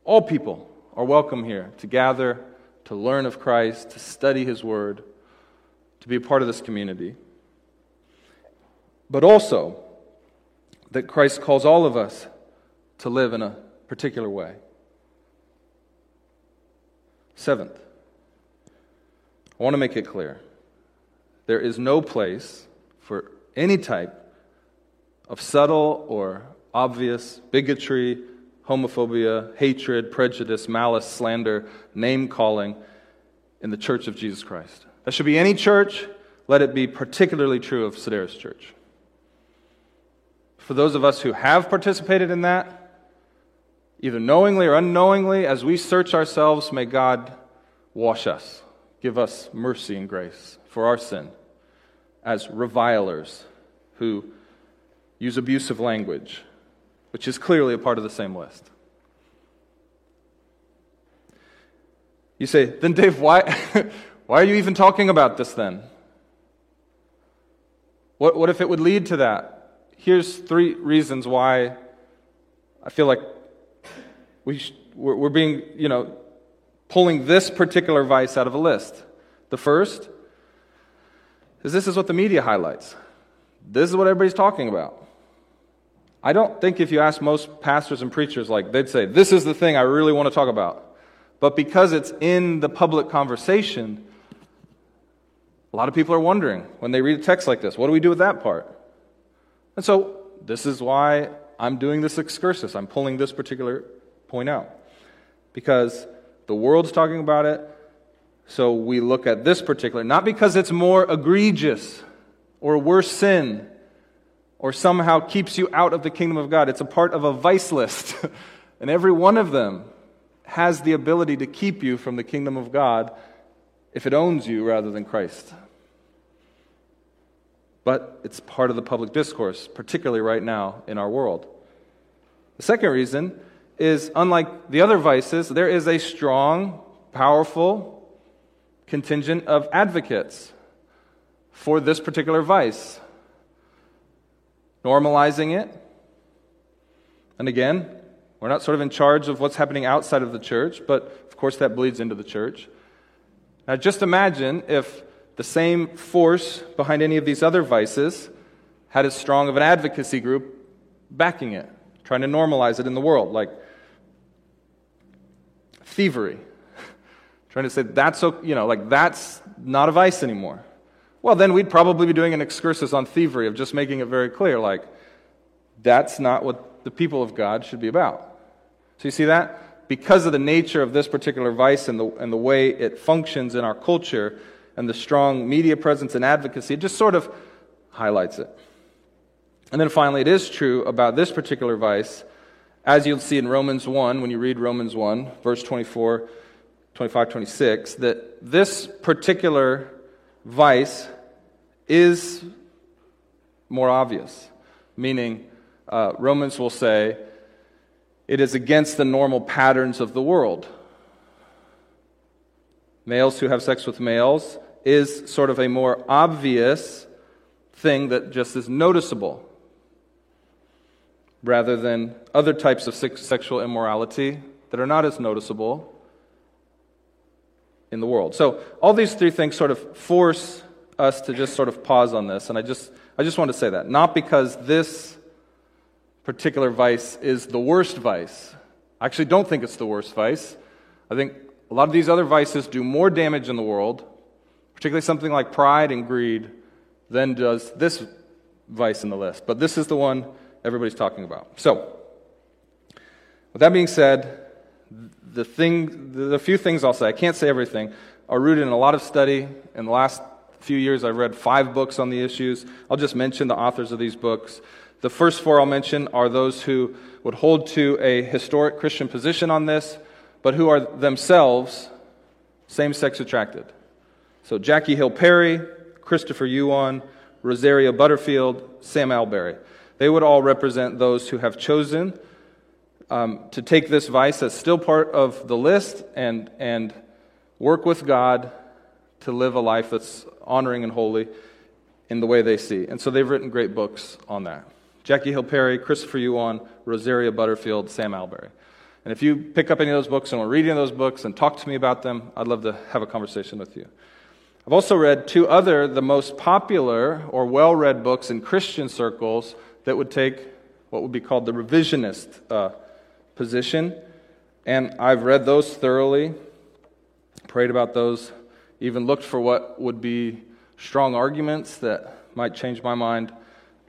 All people are welcome here to gather, to learn of Christ, to study His Word, to be a part of this community. But also that Christ calls all of us to live in a particular way. Seventh, I want to make it clear there is no place for any type of subtle or obvious bigotry, homophobia, hatred, prejudice, malice, slander, name calling in the church of Jesus Christ. That should be any church. Let it be particularly true of Sedaris Church. For those of us who have participated in that, either knowingly or unknowingly, as we search ourselves, may God wash us, give us mercy and grace for our sin as revilers who use abusive language, which is clearly a part of the same list. You say, then Dave, why, why are you even talking about this then? What, what if it would lead to that? Here's three reasons why I feel like we sh- we're, we're being, you know, pulling this particular vice out of a list. The first is this is what the media highlights. This is what everybody's talking about. I don't think if you ask most pastors and preachers, like, they'd say, This is the thing I really want to talk about. But because it's in the public conversation, a lot of people are wondering when they read a text like this, what do we do with that part? And so, this is why I'm doing this excursus. I'm pulling this particular point out. Because the world's talking about it, so we look at this particular, not because it's more egregious or worse sin or somehow keeps you out of the kingdom of God. It's a part of a vice list. and every one of them has the ability to keep you from the kingdom of God if it owns you rather than Christ. But it's part of the public discourse, particularly right now in our world. The second reason is unlike the other vices, there is a strong, powerful contingent of advocates for this particular vice normalizing it. And again, we're not sort of in charge of what's happening outside of the church, but of course that bleeds into the church. Now, just imagine if the same force behind any of these other vices had as strong of an advocacy group backing it, trying to normalize it in the world, like thievery. trying to say that's, you know, like that's not a vice anymore. Well, then we'd probably be doing an excursus on thievery of just making it very clear like, that's not what the people of God should be about. So you see that? Because of the nature of this particular vice and the, and the way it functions in our culture and the strong media presence and advocacy, it just sort of highlights it. And then finally, it is true about this particular vice, as you'll see in Romans 1, when you read Romans 1, verse 24, 25, 26, that this particular vice is more obvious, meaning uh, Romans will say it is against the normal patterns of the world. Males who have sex with males is sort of a more obvious thing that just is noticeable rather than other types of sexual immorality that are not as noticeable in the world. So all these three things sort of force us to just sort of pause on this, and I just I just want to say that not because this particular vice is the worst vice. I actually don't think it's the worst vice. I think a lot of these other vices do more damage in the world, particularly something like pride and greed, than does this vice in the list. But this is the one everybody's talking about. So, with that being said, the, thing, the few things I'll say, I can't say everything, are rooted in a lot of study. In the last few years, I've read five books on the issues. I'll just mention the authors of these books. The first four I'll mention are those who would hold to a historic Christian position on this, but who are themselves same sex attracted. So Jackie Hill Perry, Christopher Yuan, Rosaria Butterfield, Sam Allberry. They would all represent those who have chosen um, to take this vice that's still part of the list and, and work with God to live a life that's honoring and holy in the way they see. And so they've written great books on that. Jackie Hill Perry, Christopher Yuan, Rosaria Butterfield, Sam Allberry. And if you pick up any of those books and want to read any of those books and talk to me about them, I'd love to have a conversation with you. I've also read two other, the most popular or well read books in Christian circles that would take what would be called the revisionist uh, position. And I've read those thoroughly, prayed about those, even looked for what would be strong arguments that might change my mind.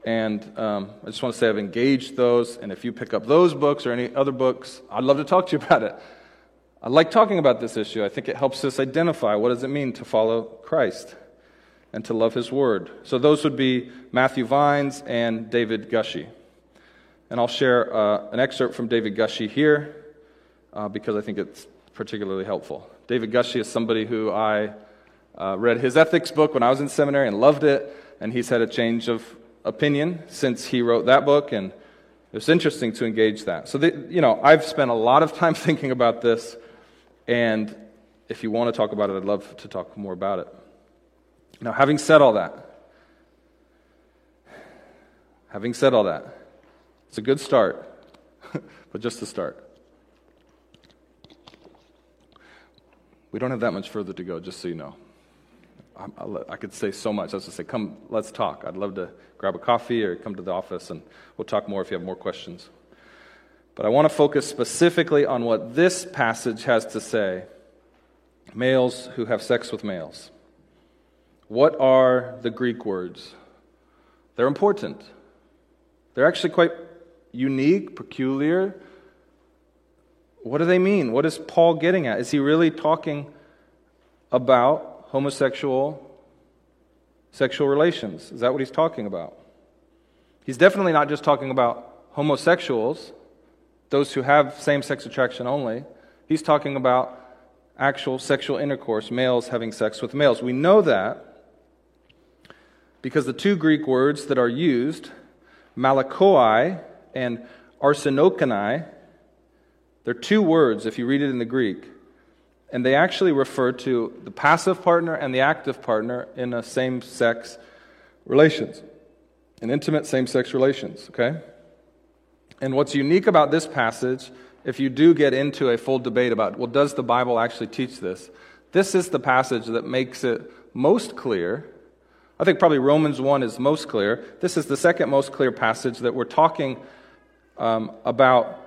And um, I just want to say I've engaged those. And if you pick up those books or any other books, I'd love to talk to you about it. I like talking about this issue. I think it helps us identify what does it mean to follow Christ and to love his word. So those would be Matthew Vines and David Gushee. And I'll share uh, an excerpt from David Gushee here uh, because I think it's particularly helpful. David Gushee is somebody who I uh, read his ethics book when I was in seminary and loved it, and he's had a change of opinion since he wrote that book, and it's interesting to engage that. So, the, you know, I've spent a lot of time thinking about this, and if you want to talk about it, I'd love to talk more about it. Now, having said all that, having said all that, it's a good start, but just a start. We don't have that much further to go, just so you know. I could say so much. I was just say, come, let's talk. I'd love to grab a coffee or come to the office and we'll talk more if you have more questions. But I want to focus specifically on what this passage has to say males who have sex with males. What are the Greek words? They're important. They're actually quite unique, peculiar. What do they mean? What is Paul getting at? Is he really talking about homosexual sexual relations. Is that what he's talking about? He's definitely not just talking about homosexuals, those who have same sex attraction only. He's talking about actual sexual intercourse, males having sex with males. We know that because the two Greek words that are used, malakoi and arsenokoitai, they're two words if you read it in the Greek and they actually refer to the passive partner and the active partner in a same sex relations, in intimate same sex relations, okay? And what's unique about this passage, if you do get into a full debate about, well, does the Bible actually teach this? This is the passage that makes it most clear. I think probably Romans 1 is most clear. This is the second most clear passage that we're talking um, about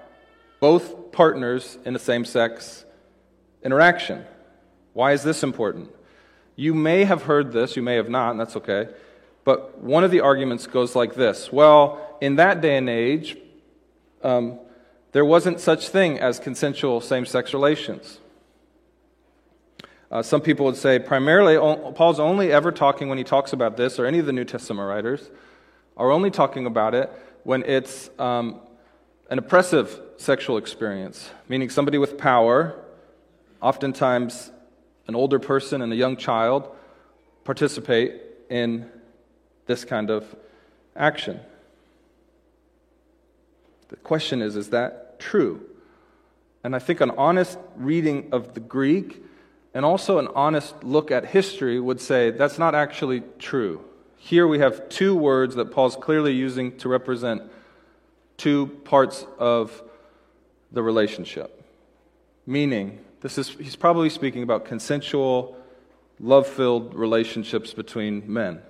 both partners in a same sex interaction. Why is this important? You may have heard this, you may have not, and that's okay. But one of the arguments goes like this Well, in that day and age, um, there wasn't such thing as consensual same sex relations. Uh, some people would say primarily, Paul's only ever talking when he talks about this, or any of the New Testament writers, are only talking about it when it's um, an oppressive sexual experience, meaning somebody with power Oftentimes, an older person and a young child participate in this kind of action. The question is is that true? And I think an honest reading of the Greek and also an honest look at history would say that's not actually true. Here we have two words that Paul's clearly using to represent two parts of the relationship. Meaning, this is, he's probably speaking about consensual, love filled relationships between men.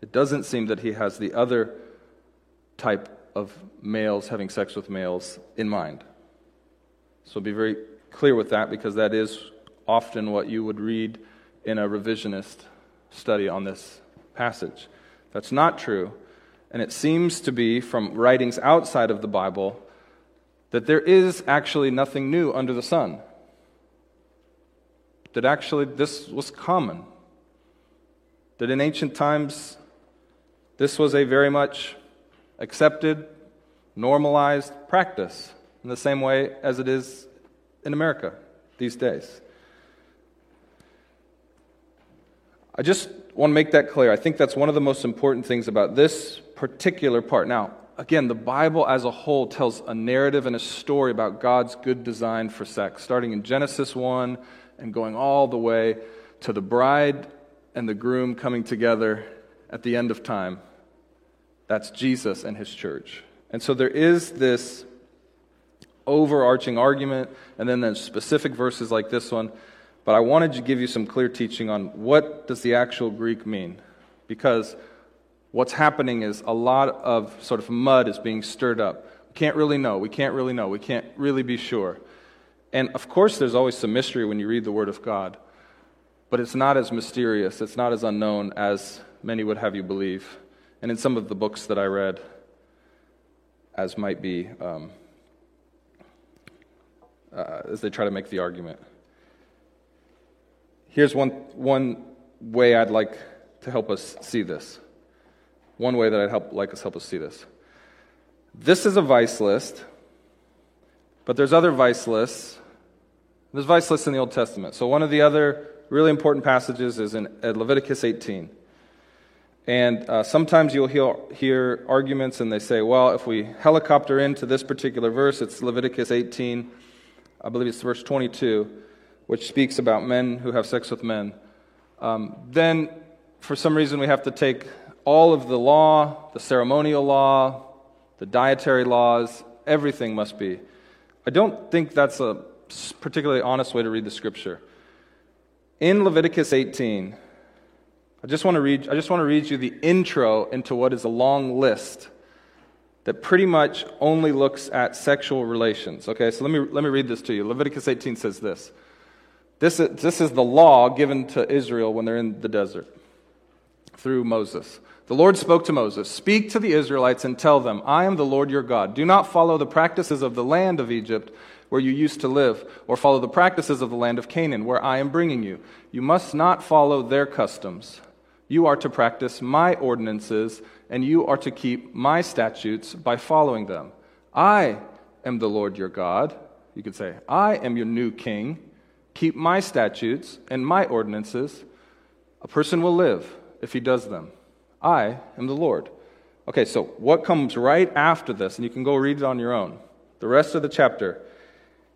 It doesn't seem that he has the other type of males having sex with males in mind. So be very clear with that because that is often what you would read in a revisionist study on this passage. That's not true. And it seems to be from writings outside of the Bible that there is actually nothing new under the sun. That actually this was common. That in ancient times, this was a very much accepted, normalized practice in the same way as it is in America these days. I just want to make that clear. I think that's one of the most important things about this particular part. Now, again, the Bible as a whole tells a narrative and a story about God's good design for sex, starting in Genesis 1 and going all the way to the bride and the groom coming together at the end of time. That's Jesus and his church. And so there is this overarching argument, and then there's specific verses like this one. But I wanted to give you some clear teaching on what does the actual Greek mean. Because what's happening is a lot of sort of mud is being stirred up. We can't really know. We can't really know. We can't really be sure. And of course, there's always some mystery when you read the Word of God. But it's not as mysterious, it's not as unknown as many would have you believe. And in some of the books that I read, as might be, um, uh, as they try to make the argument. Here's one, one way I'd like to help us see this. One way that I'd help, like us help us see this. This is a vice list, but there's other vice lists. There's vice lists in the Old Testament. So one of the other really important passages is in Leviticus 18. And uh, sometimes you'll hear, hear arguments, and they say, well, if we helicopter into this particular verse, it's Leviticus 18, I believe it's verse 22, which speaks about men who have sex with men. Um, then, for some reason, we have to take all of the law, the ceremonial law, the dietary laws, everything must be. I don't think that's a particularly honest way to read the scripture. In Leviticus 18, I just want to read, I just want to read you the intro into what is a long list that pretty much only looks at sexual relations. Okay, so let me, let me read this to you. Leviticus 18 says this. This is, this is the law given to Israel when they're in the desert through Moses. The Lord spoke to Moses Speak to the Israelites and tell them, I am the Lord your God. Do not follow the practices of the land of Egypt where you used to live, or follow the practices of the land of Canaan where I am bringing you. You must not follow their customs. You are to practice my ordinances, and you are to keep my statutes by following them. I am the Lord your God. You could say, I am your new king. Keep my statutes and my ordinances. A person will live if he does them. I am the Lord. Okay, so what comes right after this, and you can go read it on your own. The rest of the chapter,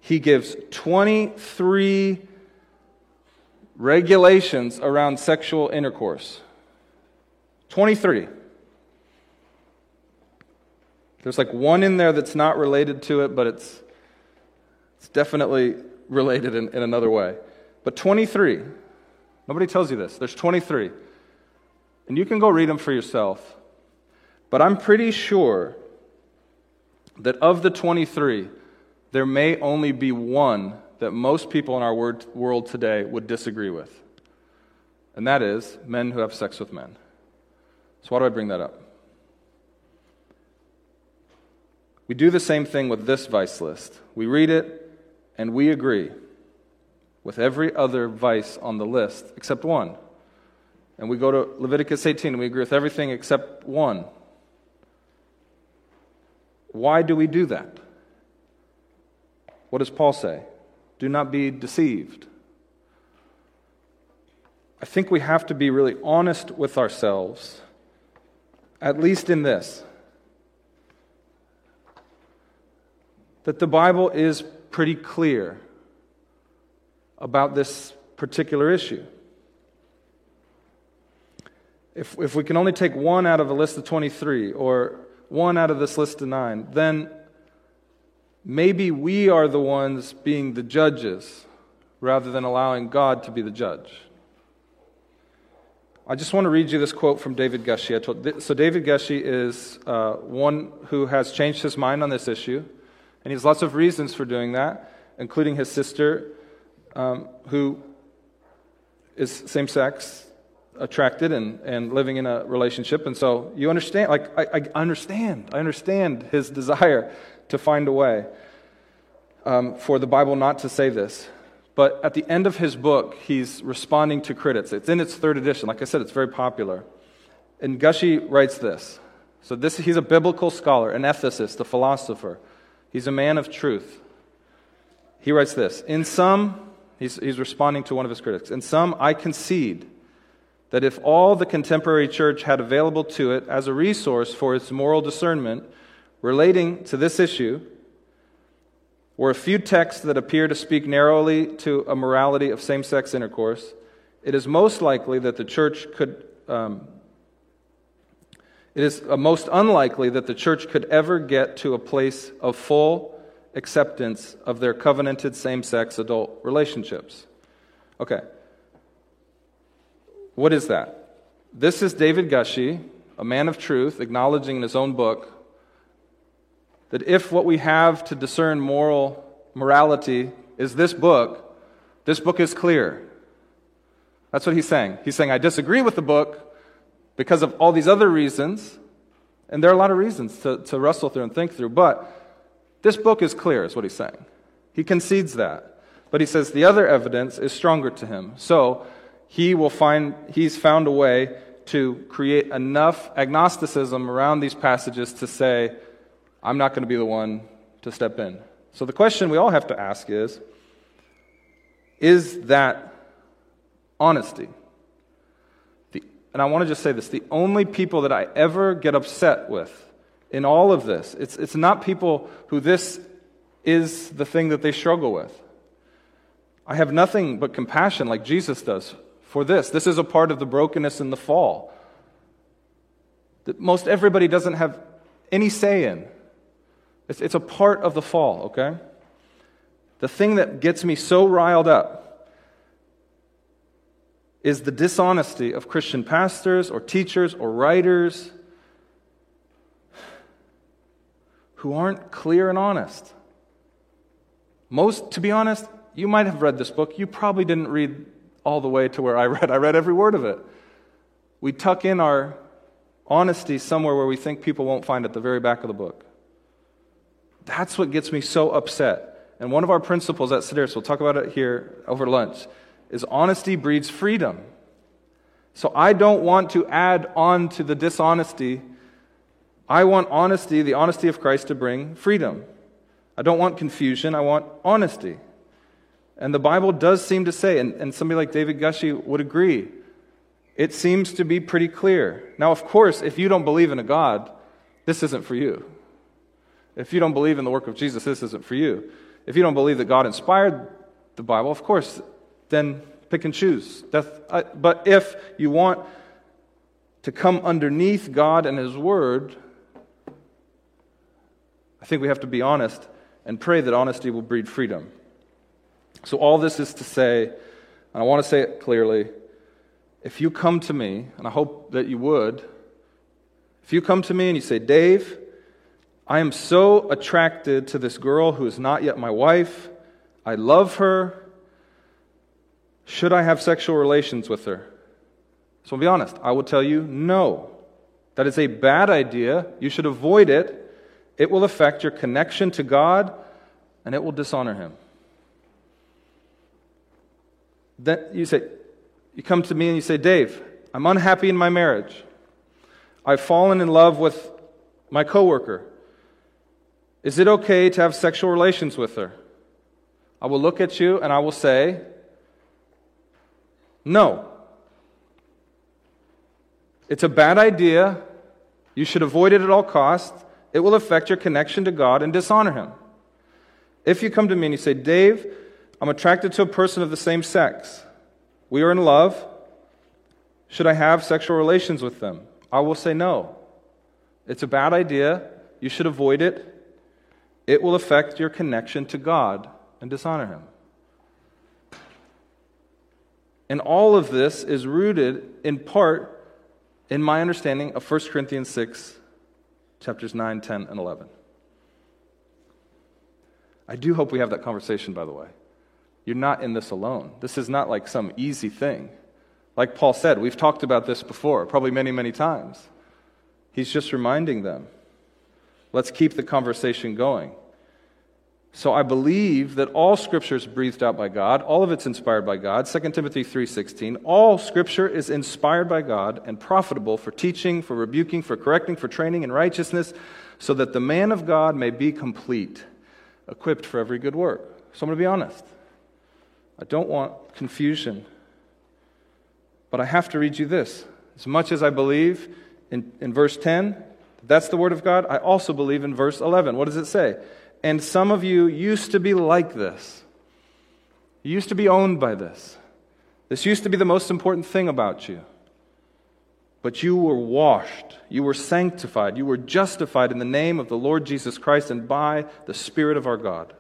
he gives 23 regulations around sexual intercourse. 23. There's like one in there that's not related to it, but it's, it's definitely related in, in another way. But 23. Nobody tells you this. There's 23. And you can go read them for yourself. But I'm pretty sure that of the 23, there may only be one that most people in our world today would disagree with. And that is men who have sex with men. So, why do I bring that up? We do the same thing with this vice list. We read it and we agree with every other vice on the list except one. And we go to Leviticus 18 and we agree with everything except one. Why do we do that? What does Paul say? Do not be deceived. I think we have to be really honest with ourselves, at least in this that the Bible is pretty clear about this particular issue. If, if we can only take one out of a list of 23 or one out of this list of nine, then maybe we are the ones being the judges rather than allowing God to be the judge. I just want to read you this quote from David Gushee. so, David Gushee is uh, one who has changed his mind on this issue, and he has lots of reasons for doing that, including his sister, um, who is same sex attracted and, and living in a relationship. And so, you understand, like, I, I understand, I understand his desire to find a way um, for the Bible not to say this. But at the end of his book, he's responding to critics. It's in its third edition. Like I said, it's very popular. And Gushee writes this. So this, he's a biblical scholar, an ethicist, a philosopher. He's a man of truth. He writes this In some, he's, he's responding to one of his critics, in some, I concede that if all the contemporary church had available to it as a resource for its moral discernment relating to this issue, were a few texts that appear to speak narrowly to a morality of same sex intercourse, it is most likely that the church could, um, It is uh, most unlikely that the church could ever get to a place of full acceptance of their covenanted same sex adult relationships. Okay. What is that? This is David Gushee, a man of truth, acknowledging in his own book that if what we have to discern moral morality is this book, this book is clear. That's what he's saying. He's saying, I disagree with the book because of all these other reasons, and there are a lot of reasons to, to wrestle through and think through, but this book is clear, is what he's saying. He concedes that. But he says the other evidence is stronger to him. So he will find, he's found a way to create enough agnosticism around these passages to say, I'm not going to be the one to step in. So the question we all have to ask is Is that honesty? And I want to just say this the only people that I ever get upset with in all of this, it's, it's not people who this is the thing that they struggle with. I have nothing but compassion, like Jesus does, for this. This is a part of the brokenness and the fall that most everybody doesn't have any say in. It's, it's a part of the fall, okay? The thing that gets me so riled up is the dishonesty of Christian pastors or teachers or writers who aren't clear and honest. Most, to be honest, you might have read this book. You probably didn't read all the way to where I read. I read every word of it. We tuck in our honesty somewhere where we think people won't find it at the very back of the book. That's what gets me so upset. And one of our principles at Sedaris, we'll talk about it here over lunch, is honesty breeds freedom. So I don't want to add on to the dishonesty. I want honesty, the honesty of Christ, to bring freedom. I don't want confusion, I want honesty. And the Bible does seem to say, and, and somebody like David Gushee would agree, it seems to be pretty clear. Now, of course, if you don't believe in a God, this isn't for you. If you don't believe in the work of Jesus, this isn't for you. If you don't believe that God inspired the Bible, of course, then pick and choose. but if you want to come underneath God and His Word, I think we have to be honest and pray that honesty will breed freedom. So, all this is to say, and I want to say it clearly if you come to me, and I hope that you would, if you come to me and you say, Dave, I am so attracted to this girl who is not yet my wife. I love her. Should I have sexual relations with her? So I'll be honest, I will tell you no. That is a bad idea. You should avoid it. It will affect your connection to God and it will dishonor Him. Then you say, you come to me and you say, Dave, I'm unhappy in my marriage. I've fallen in love with my coworker. Is it okay to have sexual relations with her? I will look at you and I will say, No. It's a bad idea. You should avoid it at all costs. It will affect your connection to God and dishonor Him. If you come to me and you say, Dave, I'm attracted to a person of the same sex. We are in love. Should I have sexual relations with them? I will say no. It's a bad idea. You should avoid it it will affect your connection to God and dishonor Him. And all of this is rooted in part in my understanding of 1 Corinthians 6, chapters 9, 10, and 11. I do hope we have that conversation, by the way. You're not in this alone. This is not like some easy thing. Like Paul said, we've talked about this before, probably many, many times. He's just reminding them. Let's keep the conversation going. So I believe that all scripture is breathed out by God, all of it's inspired by God. 2 Timothy 3:16, all scripture is inspired by God and profitable for teaching, for rebuking, for correcting, for training in righteousness, so that the man of God may be complete, equipped for every good work. So I'm going to be honest. I don't want confusion. But I have to read you this. As much as I believe in, in verse 10, that's the word of God, I also believe in verse 11. What does it say? And some of you used to be like this. You used to be owned by this. This used to be the most important thing about you. But you were washed, you were sanctified, you were justified in the name of the Lord Jesus Christ and by the Spirit of our God.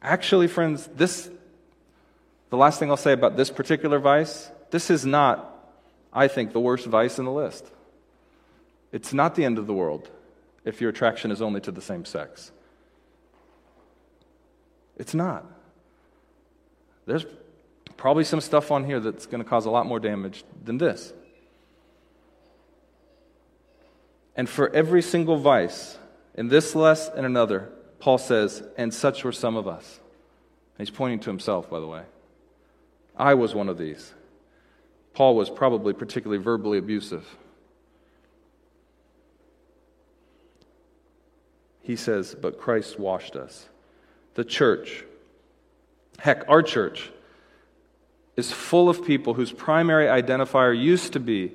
Actually, friends, this, the last thing I'll say about this particular vice, this is not, I think, the worst vice in the list. It's not the end of the world if your attraction is only to the same sex. It's not. There's probably some stuff on here that's going to cause a lot more damage than this. And for every single vice, in this less and another, Paul says, and such were some of us. He's pointing to himself, by the way. I was one of these. Paul was probably particularly verbally abusive. He says, But Christ washed us. The church, heck, our church, is full of people whose primary identifier used to be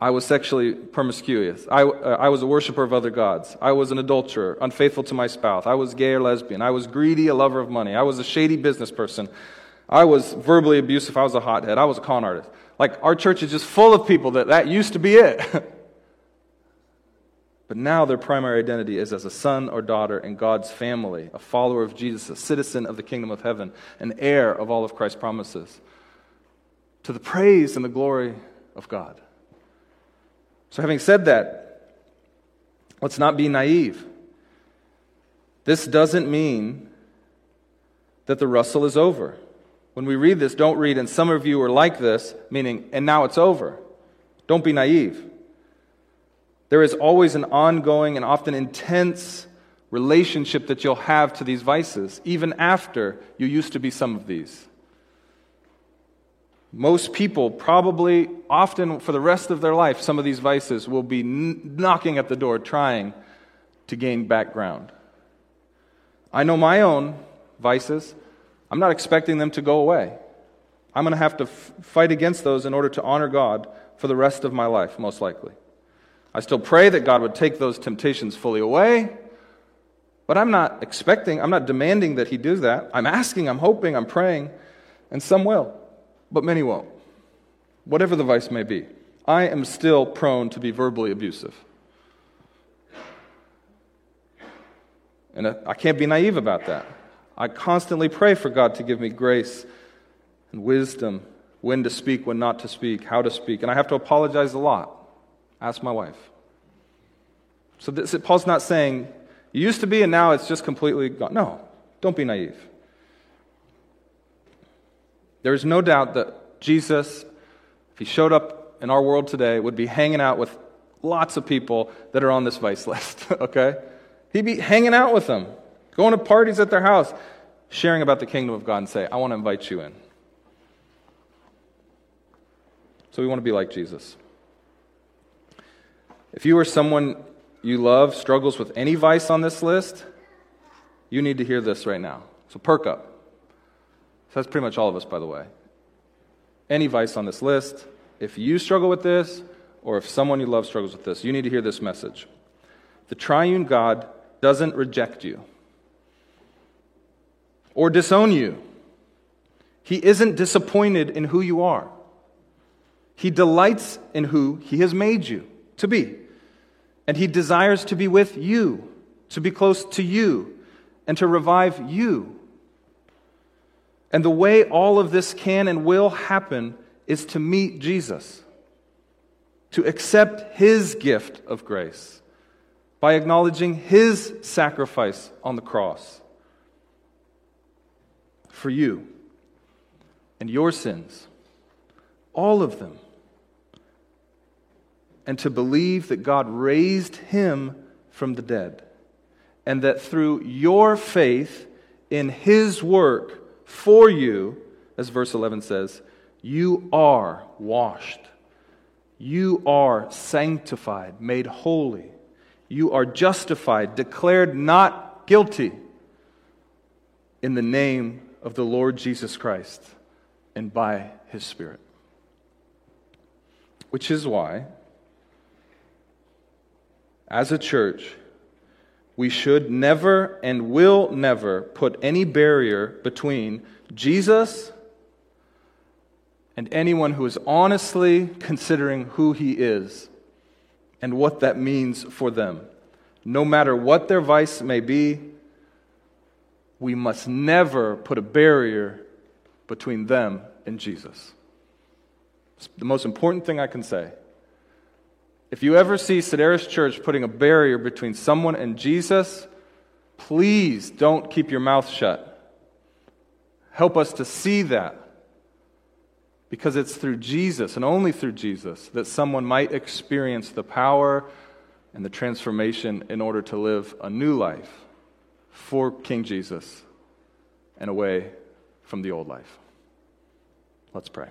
I was sexually promiscuous. I, uh, I was a worshiper of other gods. I was an adulterer, unfaithful to my spouse. I was gay or lesbian. I was greedy, a lover of money. I was a shady business person. I was verbally abusive. I was a hothead. I was a con artist. Like, our church is just full of people that that used to be it. but now their primary identity is as a son or daughter in God's family, a follower of Jesus, a citizen of the kingdom of heaven, an heir of all of Christ's promises, to the praise and the glory of God. So, having said that, let's not be naive. This doesn't mean that the rustle is over. When we read this, don't read, and some of you are like this, meaning, and now it's over. Don't be naive. There is always an ongoing and often intense relationship that you'll have to these vices, even after you used to be some of these. Most people, probably often for the rest of their life, some of these vices will be knocking at the door trying to gain background. I know my own vices. I'm not expecting them to go away. I'm going to have to f- fight against those in order to honor God for the rest of my life, most likely. I still pray that God would take those temptations fully away, but I'm not expecting, I'm not demanding that He do that. I'm asking, I'm hoping, I'm praying, and some will but many won't. Whatever the vice may be, I am still prone to be verbally abusive. And I can't be naive about that. I constantly pray for God to give me grace and wisdom, when to speak, when not to speak, how to speak. And I have to apologize a lot. Ask my wife. So this, Paul's not saying, you used to be and now it's just completely gone. No, don't be naive. There is no doubt that Jesus, if he showed up in our world today, would be hanging out with lots of people that are on this vice list, okay? He'd be hanging out with them, going to parties at their house, sharing about the kingdom of God and say, I want to invite you in. So we want to be like Jesus. If you or someone you love struggles with any vice on this list, you need to hear this right now. So perk up. So that's pretty much all of us, by the way. Any vice on this list, if you struggle with this, or if someone you love struggles with this, you need to hear this message. The triune God doesn't reject you or disown you. He isn't disappointed in who you are. He delights in who He has made you to be. And He desires to be with you, to be close to you, and to revive you. And the way all of this can and will happen is to meet Jesus, to accept his gift of grace by acknowledging his sacrifice on the cross for you and your sins, all of them, and to believe that God raised him from the dead, and that through your faith in his work, for you, as verse 11 says, you are washed. You are sanctified, made holy. You are justified, declared not guilty in the name of the Lord Jesus Christ and by his Spirit. Which is why, as a church, we should never and will never put any barrier between Jesus and anyone who is honestly considering who he is and what that means for them. No matter what their vice may be, we must never put a barrier between them and Jesus. It's the most important thing I can say. If you ever see Sedaris Church putting a barrier between someone and Jesus, please don't keep your mouth shut. Help us to see that. Because it's through Jesus and only through Jesus that someone might experience the power and the transformation in order to live a new life for King Jesus and away from the old life. Let's pray.